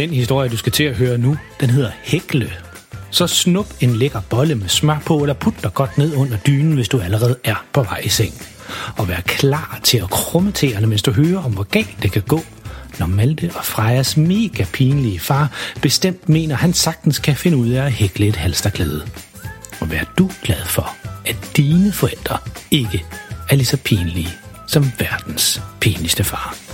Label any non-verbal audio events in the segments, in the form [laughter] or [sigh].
Den historie, du skal til at høre nu, den hedder Hækle. Så snup en lækker bolle med smør på, eller put dig godt ned under dynen, hvis du allerede er på vej i seng. Og vær klar til at krumme tæerne, mens du hører om, hvor galt det kan gå, når Malte og Frejas mega pinlige far bestemt mener, han sagtens kan finde ud af at hækle et halsterklæde. Og vær du glad for, at dine forældre ikke er lige så pinlige som verdens pinligste far.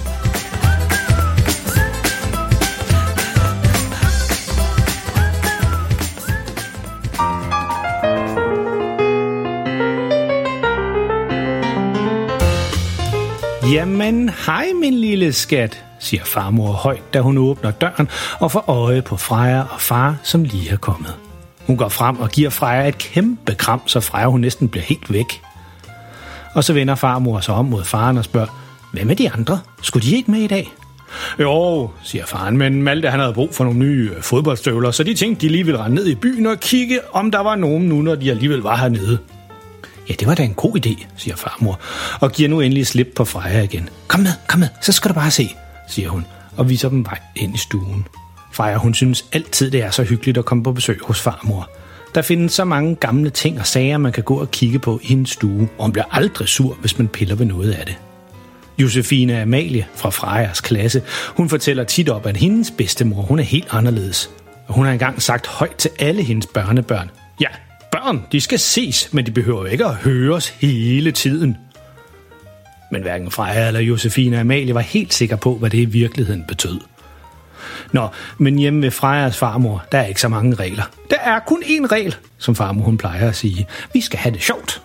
Jamen, hej min lille skat, siger farmor højt, da hun åbner døren og får øje på Freja og far, som lige er kommet. Hun går frem og giver Freja et kæmpe kram, så Freja hun næsten bliver helt væk. Og så vender farmor sig om mod faren og spørger, hvad med de andre? Skulle de ikke med i dag? Jo, siger faren, men Malte han havde brug for nogle nye øh, fodboldstøvler, så de tænkte, de lige ville rende ned i byen og kigge, om der var nogen nu, når de alligevel var hernede. Ja, det var da en god idé, siger farmor, og giver nu endelig slip på Freja igen. Kom med, kom med, så skal du bare se, siger hun, og viser dem vej ind i stuen. Freja, hun synes altid, det er så hyggeligt at komme på besøg hos farmor. Der findes så mange gamle ting og sager, man kan gå og kigge på i hendes stue, og hun bliver aldrig sur, hvis man piller ved noget af det. Josefine Amalie fra Frejas klasse, hun fortæller tit op, at hendes bedstemor, hun er helt anderledes. Og hun har engang sagt højt til alle hendes børnebørn, ja, børn, de skal ses, men de behøver ikke at høres hele tiden. Men hverken Freja eller Josefine Amalie var helt sikre på, hvad det i virkeligheden betød. Nå, men hjemme ved Frejas farmor, der er ikke så mange regler. Der er kun én regel, som farmor hun plejer at sige. Vi skal have det sjovt.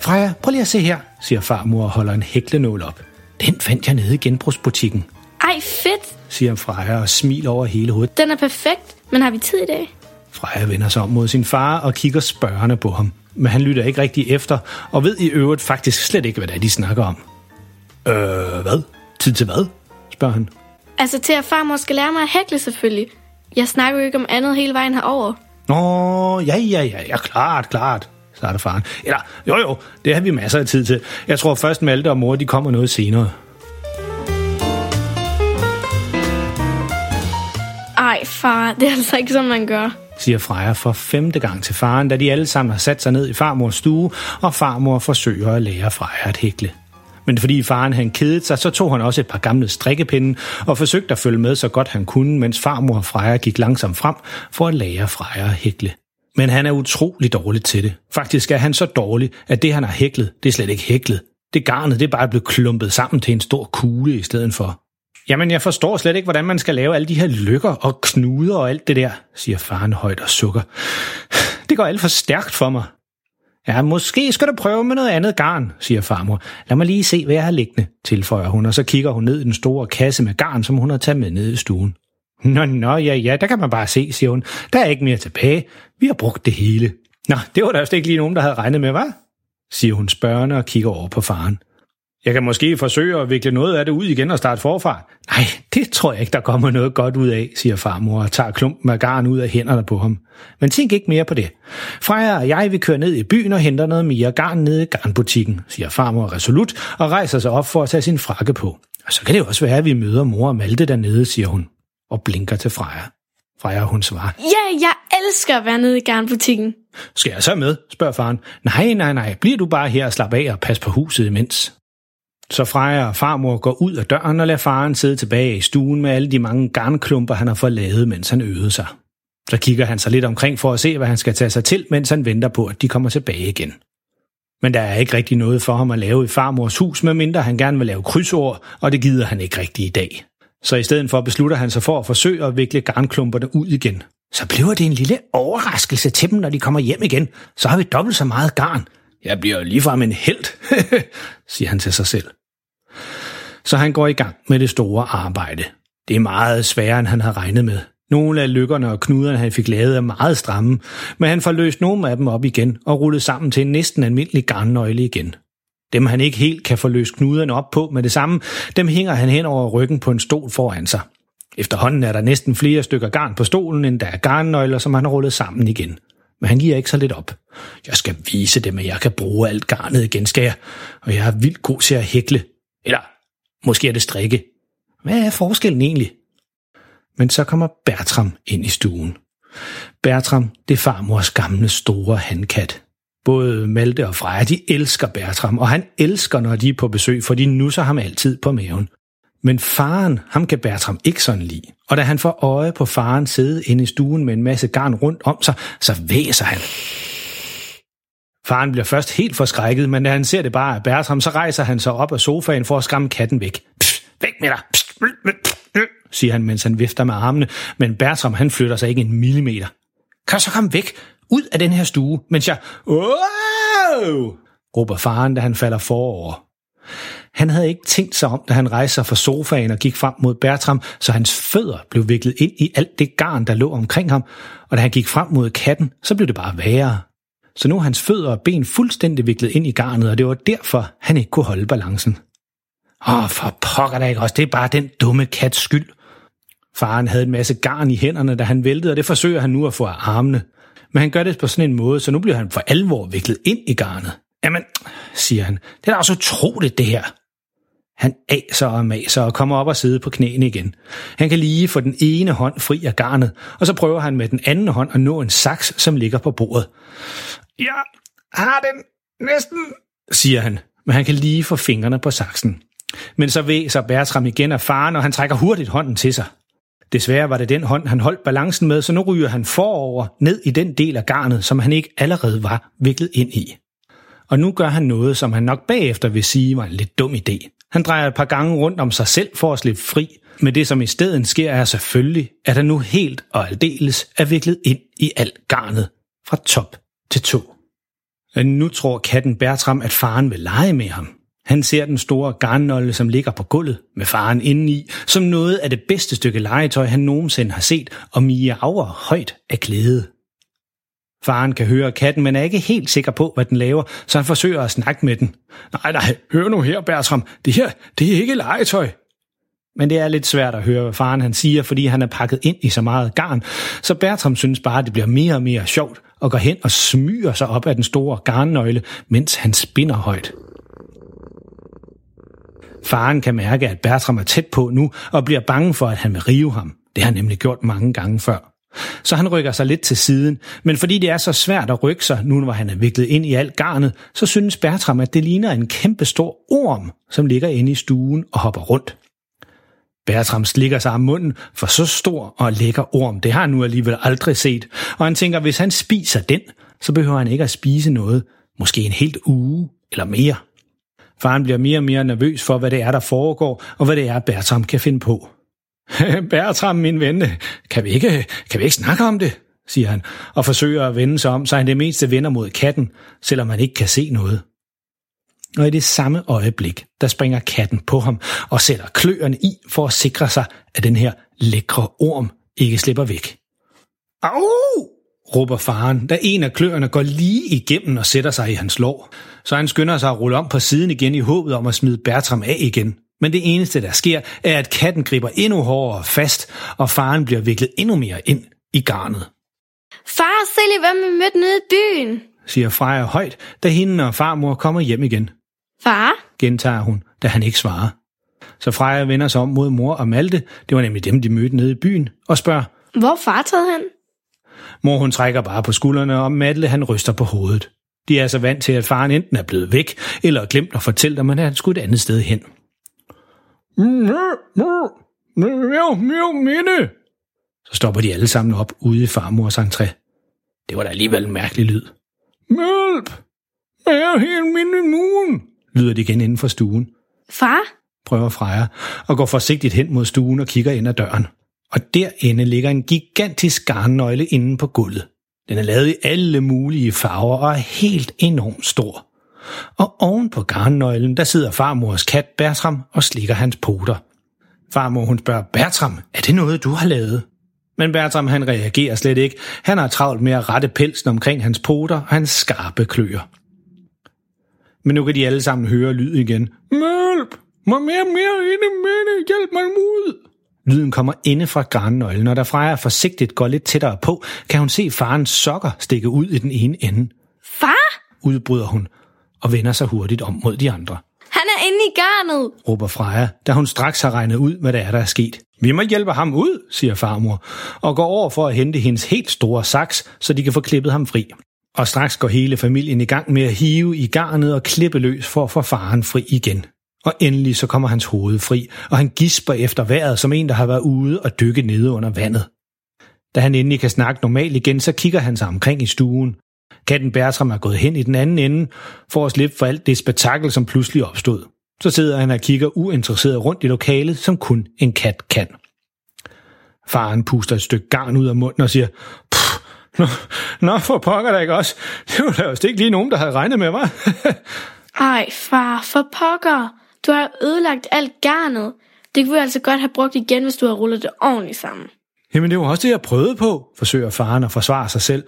Freja, prøv lige at se her, siger farmor og holder en hæklenål op. Den fandt jeg nede i genbrugsbutikken, Ej, fedt. siger Freja og smiler over hele hovedet. Den er perfekt. Men har vi tid i dag? Freja vender sig om mod sin far og kigger spørgende på ham. Men han lytter ikke rigtig efter, og ved i øvrigt faktisk slet ikke, hvad det er, de snakker om. Øh, hvad? Tid til hvad? spørger han. Altså til at farmor skal lære mig at hækle selvfølgelig. Jeg snakker jo ikke om andet hele vejen herover. Nå, ja, ja, ja, ja, klart, klart, starter faren. Eller, jo jo, det har vi masser af tid til. Jeg tror først Malte og mor, de kommer noget senere. Ej, far, det er altså ikke sådan, man gør siger Freja for femte gang til faren, da de alle sammen har sat sig ned i farmors stue, og farmor forsøger at lære Freja at hækle. Men fordi faren han kedede sig, så tog han også et par gamle strikkepinde og forsøgte at følge med så godt han kunne, mens farmor og Freja gik langsomt frem for at lære Freja at hækle. Men han er utrolig dårlig til det. Faktisk er han så dårlig, at det han har hæklet, det er slet ikke hæklet. Det garnet, det er bare blevet klumpet sammen til en stor kugle i stedet for. Jamen, jeg forstår slet ikke, hvordan man skal lave alle de her lykker og knuder og alt det der, siger faren højt og sukker. Det går alt for stærkt for mig. Ja, måske skal du prøve med noget andet garn, siger farmor. Lad mig lige se, hvad jeg har liggende, tilføjer hun, og så kigger hun ned i den store kasse med garn, som hun har taget med ned i stuen. Nå, nå, ja, ja, der kan man bare se, siger hun. Der er ikke mere tilbage. Vi har brugt det hele. Nå, det var der også ikke lige nogen, der havde regnet med, hvad? siger hun spørgende og kigger over på faren. Jeg kan måske forsøge at vikle noget af det ud igen og starte forfra. Nej, det tror jeg ikke, der kommer noget godt ud af, siger farmor og tager klumpen af garn ud af hænderne på ham. Men tænk ikke mere på det. Freja og jeg vil køre ned i byen og henter noget mere garn nede i garnbutikken, siger farmor resolut og rejser sig op for at tage sin frakke på. Og så kan det jo også være, at vi møder mor og Malte dernede, siger hun og blinker til Freja. Freja, hun svarer, Ja, jeg elsker at være nede i garnbutikken. skal jeg så med, spørger faren. Nej, nej, nej, bliver du bare her og slap af og pas på huset imens. Så Freja og farmor går ud af døren og lader faren sidde tilbage i stuen med alle de mange garnklumper, han har fået lavet, mens han øvede sig. Så kigger han sig lidt omkring for at se, hvad han skal tage sig til, mens han venter på, at de kommer tilbage igen. Men der er ikke rigtig noget for ham at lave i farmors hus, medmindre han gerne vil lave krydsord, og det gider han ikke rigtig i dag. Så i stedet for beslutter han sig for at forsøge at vikle garnklumperne ud igen. Så bliver det en lille overraskelse til dem, når de kommer hjem igen. Så har vi dobbelt så meget garn. Jeg bliver ligefrem en held, [laughs] siger han til sig selv. Så han går i gang med det store arbejde. Det er meget sværere, end han havde regnet med. Nogle af lykkerne og knuderne, han fik lavet, er meget stramme, men han får løst nogle af dem op igen og rullet sammen til en næsten almindelig garnnøgle igen. Dem han ikke helt kan få løst knuderne op på med det samme, dem hænger han hen over ryggen på en stol foran sig. Efterhånden er der næsten flere stykker garn på stolen, end der er garnnøgler, som han har rullet sammen igen. Men han giver ikke så lidt op. Jeg skal vise dem, at jeg kan bruge alt garnet igen, skal jeg. Og jeg er vildt god til at hækle. Eller måske er det strikke. Hvad er forskellen egentlig? Men så kommer Bertram ind i stuen. Bertram, det er farmors gamle store handkat. Både Malte og Freja, de elsker Bertram, og han elsker, når de er på besøg, for de nusser ham altid på maven. Men faren, ham kan Bertram ikke sådan lide. Og da han får øje på faren sidde inde i stuen med en masse garn rundt om sig, så væser han. Faren bliver først helt forskrækket, men da han ser det bare af Bertram, så rejser han sig op af sofaen for at skræmme katten væk. Pst, væk med dig! Pst, siger han, mens han vifter med armene, men Bertram han flytter sig ikke en millimeter. Kan så komme væk? Ud af den her stue, mens jeg... Wow! råber faren, da han falder forover. Han havde ikke tænkt sig om, da han rejste sig fra sofaen og gik frem mod Bertram, så hans fødder blev viklet ind i alt det garn, der lå omkring ham, og da han gik frem mod katten, så blev det bare værre. Så nu er hans fødder og ben fuldstændig viklet ind i garnet, og det var derfor, han ikke kunne holde balancen. Åh, for pokker da ikke også, det er bare den dumme kats skyld. Faren havde en masse garn i hænderne, da han væltede, og det forsøger han nu at få af armene. Men han gør det på sådan en måde, så nu bliver han for alvor viklet ind i garnet. Jamen, siger han, det er da også utroligt det her. Han aser og maser og kommer op og sidder på knæene igen. Han kan lige få den ene hånd fri af garnet, og så prøver han med den anden hånd at nå en saks, som ligger på bordet. Jeg har den næsten, siger han, men han kan lige få fingrene på saksen. Men så væser Bertram igen af faren, og han trækker hurtigt hånden til sig. Desværre var det den hånd, han holdt balancen med, så nu ryger han forover ned i den del af garnet, som han ikke allerede var viklet ind i. Og nu gør han noget, som han nok bagefter vil sige var en lidt dum idé. Han drejer et par gange rundt om sig selv for at slippe fri, men det som i stedet sker er selvfølgelig, at han nu helt og aldeles er viklet ind i alt garnet, fra top til to. Men nu tror katten Bertram, at faren vil lege med ham. Han ser den store garnnøgle, som ligger på gulvet med faren indeni, som noget af det bedste stykke legetøj, han nogensinde har set, og miaver højt af glæde. Faren kan høre katten, men er ikke helt sikker på, hvad den laver, så han forsøger at snakke med den. Nej, nej, hør nu her, Bertram. Det her, det er ikke legetøj. Men det er lidt svært at høre, hvad faren han siger, fordi han er pakket ind i så meget garn, så Bertram synes bare, at det bliver mere og mere sjovt, og går hen og smyger sig op af den store garnnøgle, mens han spinder højt. Faren kan mærke, at Bertram er tæt på nu, og bliver bange for, at han vil rive ham. Det har han nemlig gjort mange gange før. Så han rykker sig lidt til siden, men fordi det er så svært at rykke sig, nu hvor han er viklet ind i alt garnet, så synes Bertram, at det ligner en kæmpe stor orm, som ligger inde i stuen og hopper rundt. Bertram slikker sig om munden, for så stor og lækker orm, det har han nu alligevel aldrig set, og han tænker, hvis han spiser den, så behøver han ikke at spise noget, måske en helt uge eller mere. Faren bliver mere og mere nervøs for, hvad det er, der foregår, og hvad det er, Bertram kan finde på. [laughs] Bertram, min ven, kan vi, ikke, kan vi ikke snakke om det? siger han, og forsøger at vende sig om, så han det meste vender mod katten, selvom han ikke kan se noget. Og i det samme øjeblik, der springer katten på ham og sætter kløerne i for at sikre sig, at den her lækre orm ikke slipper væk. Au! råber faren, da en af kløerne går lige igennem og sætter sig i hans lår. Så han skynder sig at rulle om på siden igen i håbet om at smide Bertram af igen. Men det eneste, der sker, er, at katten griber endnu hårdere fast, og faren bliver viklet endnu mere ind i garnet. Far, se lige, hvem vi mødte nede i byen, siger Freja højt, da hende og farmor kommer hjem igen. Far? gentager hun, da han ikke svarer. Så Freja vender sig om mod mor og Malte, det var nemlig dem, de mødte nede i byen, og spørger, Hvor far taget hen? Mor hun trækker bare på skuldrene, og Malte han ryster på hovedet. De er så vant til, at faren enten er blevet væk, eller er glemt at fortælle dem, at han skulle et andet sted hen. Minde! Så stopper de alle sammen op ude i farmors entré. Det var da alligevel en mærkelig lyd. Mælp! Jeg er helt min immun, lyder det igen inden for stuen. Far? prøver Freja, og går forsigtigt hen mod stuen og kigger ind ad døren. Og derinde ligger en gigantisk garnnøgle inde på gulvet. Den er lavet i alle mulige farver og er helt enormt stor. Og oven på garnnøglen, der sidder farmors kat Bertram og slikker hans poter. Farmor hun spørger, Bertram, er det noget, du har lavet? Men Bertram han reagerer slet ikke. Han har travlt med at rette pelsen omkring hans poter og hans skarpe kløer. Men nu kan de alle sammen høre lyd igen. Hjælp! Må mere, mere inde med Hjælp mig ud! Lyden kommer inde fra garnnøglen, og da Freja forsigtigt går lidt tættere på, kan hun se farens sokker stikke ud i den ene ende. Far? Udbryder hun og vender sig hurtigt om mod de andre. Han er inde i garnet! råber Freja, da hun straks har regnet ud, hvad der er, der er sket. Vi må hjælpe ham ud, siger farmor, og går over for at hente hendes helt store saks, så de kan få klippet ham fri. Og straks går hele familien i gang med at hive i garnet og klippe løs for at få faren fri igen. Og endelig så kommer hans hoved fri, og han gisper efter vejret som en, der har været ude og dykke nede under vandet. Da han endelig kan snakke normalt igen, så kigger han sig omkring i stuen. Katten Bertram er gået hen i den anden ende, for at slippe for alt det spektakel, som pludselig opstod. Så sidder han og kigger uinteresseret rundt i lokalet, som kun en kat kan. Faren puster et stykke garn ud af munden og siger, Nå, nå, for pokker da ikke også. Det var da også ikke lige nogen, der havde regnet med mig. [laughs] Ej, far, for pokker. Du har ødelagt alt garnet. Det kunne vi altså godt have brugt igen, hvis du havde rullet det ordentligt sammen. Jamen, det var også det, jeg prøvede på, forsøger faren at forsvare sig selv.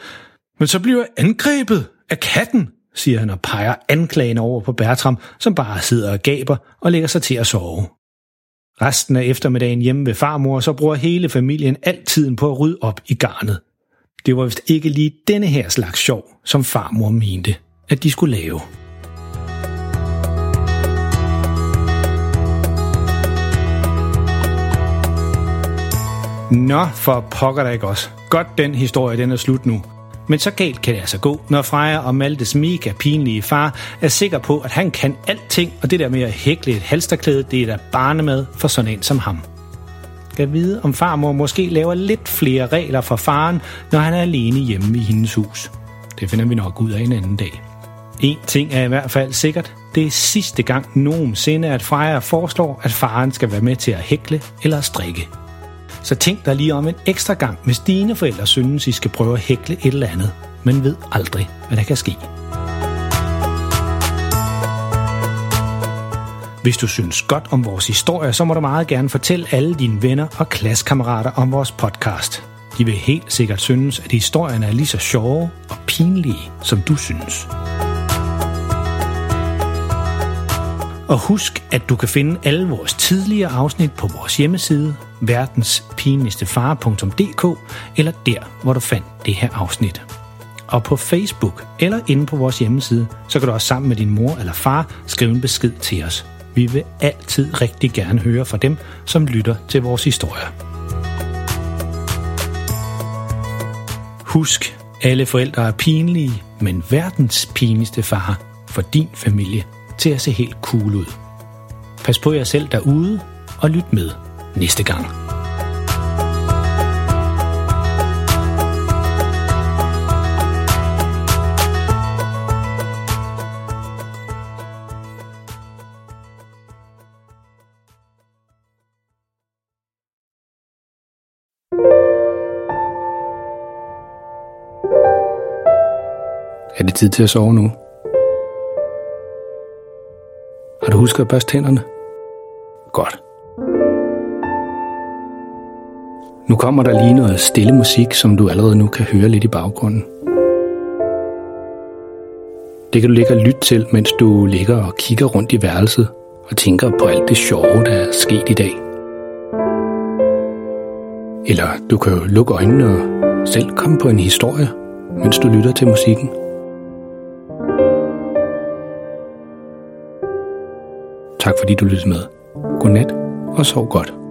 Men så bliver jeg angrebet af katten, siger han og peger anklagen over på Bertram, som bare sidder og gaber og lægger sig til at sove. Resten af eftermiddagen hjemme ved farmor, så bruger hele familien al tiden på at rydde op i garnet. Det var vist ikke lige denne her slags sjov, som farmor mente, at de skulle lave. Nå, for pokker da ikke også. Godt den historie, den er slut nu. Men så galt kan det altså gå, når Freja og Maltes mega pinlige far er sikker på, at han kan alting, og det der med at hækle et halsterklæde, det er da barnemad for sådan en som ham. Skal vide, om farmor måske laver lidt flere regler for faren, når han er alene hjemme i hendes hus. Det finder vi nok ud af en anden dag. En ting er i hvert fald sikkert. Det er sidste gang nogensinde, at Freja foreslår, at faren skal være med til at hækle eller strikke. Så tænk dig lige om en ekstra gang, hvis dine forældre synes, I skal prøve at hækle et eller andet, men ved aldrig, hvad der kan ske. Hvis du synes godt om vores historie, så må du meget gerne fortælle alle dine venner og klassekammerater om vores podcast. De vil helt sikkert synes, at historierne er lige så sjove og pinlige, som du synes. Og husk, at du kan finde alle vores tidligere afsnit på vores hjemmeside, verdenspinligstefare.dk eller der, hvor du fandt det her afsnit. Og på Facebook eller inde på vores hjemmeside, så kan du også sammen med din mor eller far skrive en besked til os. Vi vil altid rigtig gerne høre fra dem, som lytter til vores historier. Husk, alle forældre er pinlige, men verdens pinligste far for din familie til at se helt cool ud. Pas på jer selv derude, og lyt med næste gang. Er det tid til at sove nu? Har du husket at børste tænderne? Godt. Nu kommer der lige noget stille musik, som du allerede nu kan høre lidt i baggrunden. Det kan du ligge og lytte til, mens du ligger og kigger rundt i værelset og tænker på alt det sjove, der er sket i dag. Eller du kan jo lukke øjnene og selv komme på en historie, mens du lytter til musikken. Tak fordi du lyttede med. Godnat og sov godt.